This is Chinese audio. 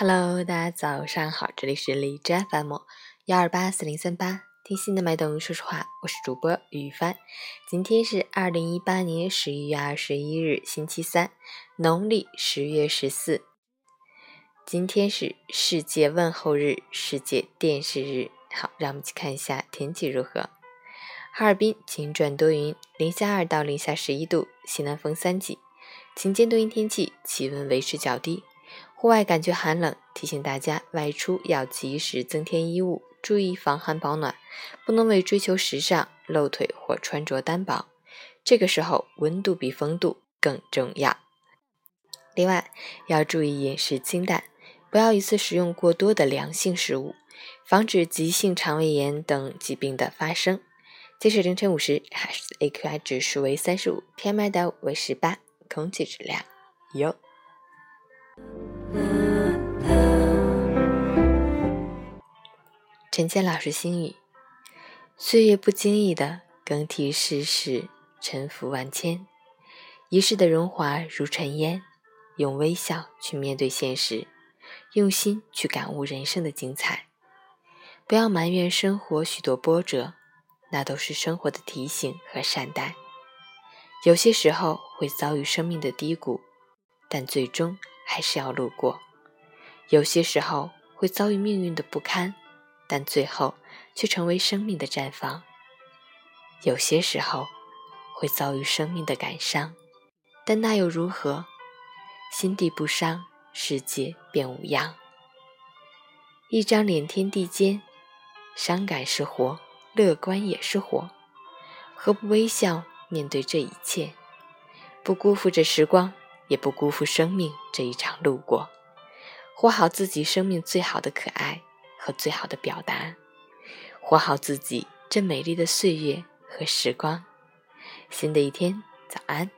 Hello，大家早上好，这里是荔枝 FM 幺二八四零三八，听心的脉动，说实话，我是主播雨帆。今天是二零一八年十一月二十一日，星期三，农历十月十四。今天是世界问候日，世界电视日。好，让我们去看一下天气如何。哈尔滨晴转多云，零下二到零下十一度，西南风三级，晴间多云天气，气温维持较低。户外感觉寒冷，提醒大家外出要及时增添衣物，注意防寒保暖，不能为追求时尚露腿或穿着单薄。这个时候温度比风度更重要。另外要注意饮食清淡，不要一次食用过多的凉性食物，防止急性肠胃炎等疾病的发生。截止凌晨五时，AQI 指数为三十五，PM 二为十八，空气质量优。陈谦老师心语：岁月不经意的更替世事，沉浮万千；一世的荣华如尘烟。用微笑去面对现实，用心去感悟人生的精彩。不要埋怨生活许多波折，那都是生活的提醒和善待。有些时候会遭遇生命的低谷，但最终还是要路过。有些时候会遭遇命运的不堪，但最后却成为生命的绽放。有些时候会遭遇生命的感伤，但那又如何？心地不伤，世界便无恙。一张脸天地间，伤感是活，乐观也是活。何不微笑面对这一切？不辜负这时光，也不辜负生命这一场路过。活好自己生命最好的可爱和最好的表达。活好自己这美丽的岁月和时光。新的一天早安。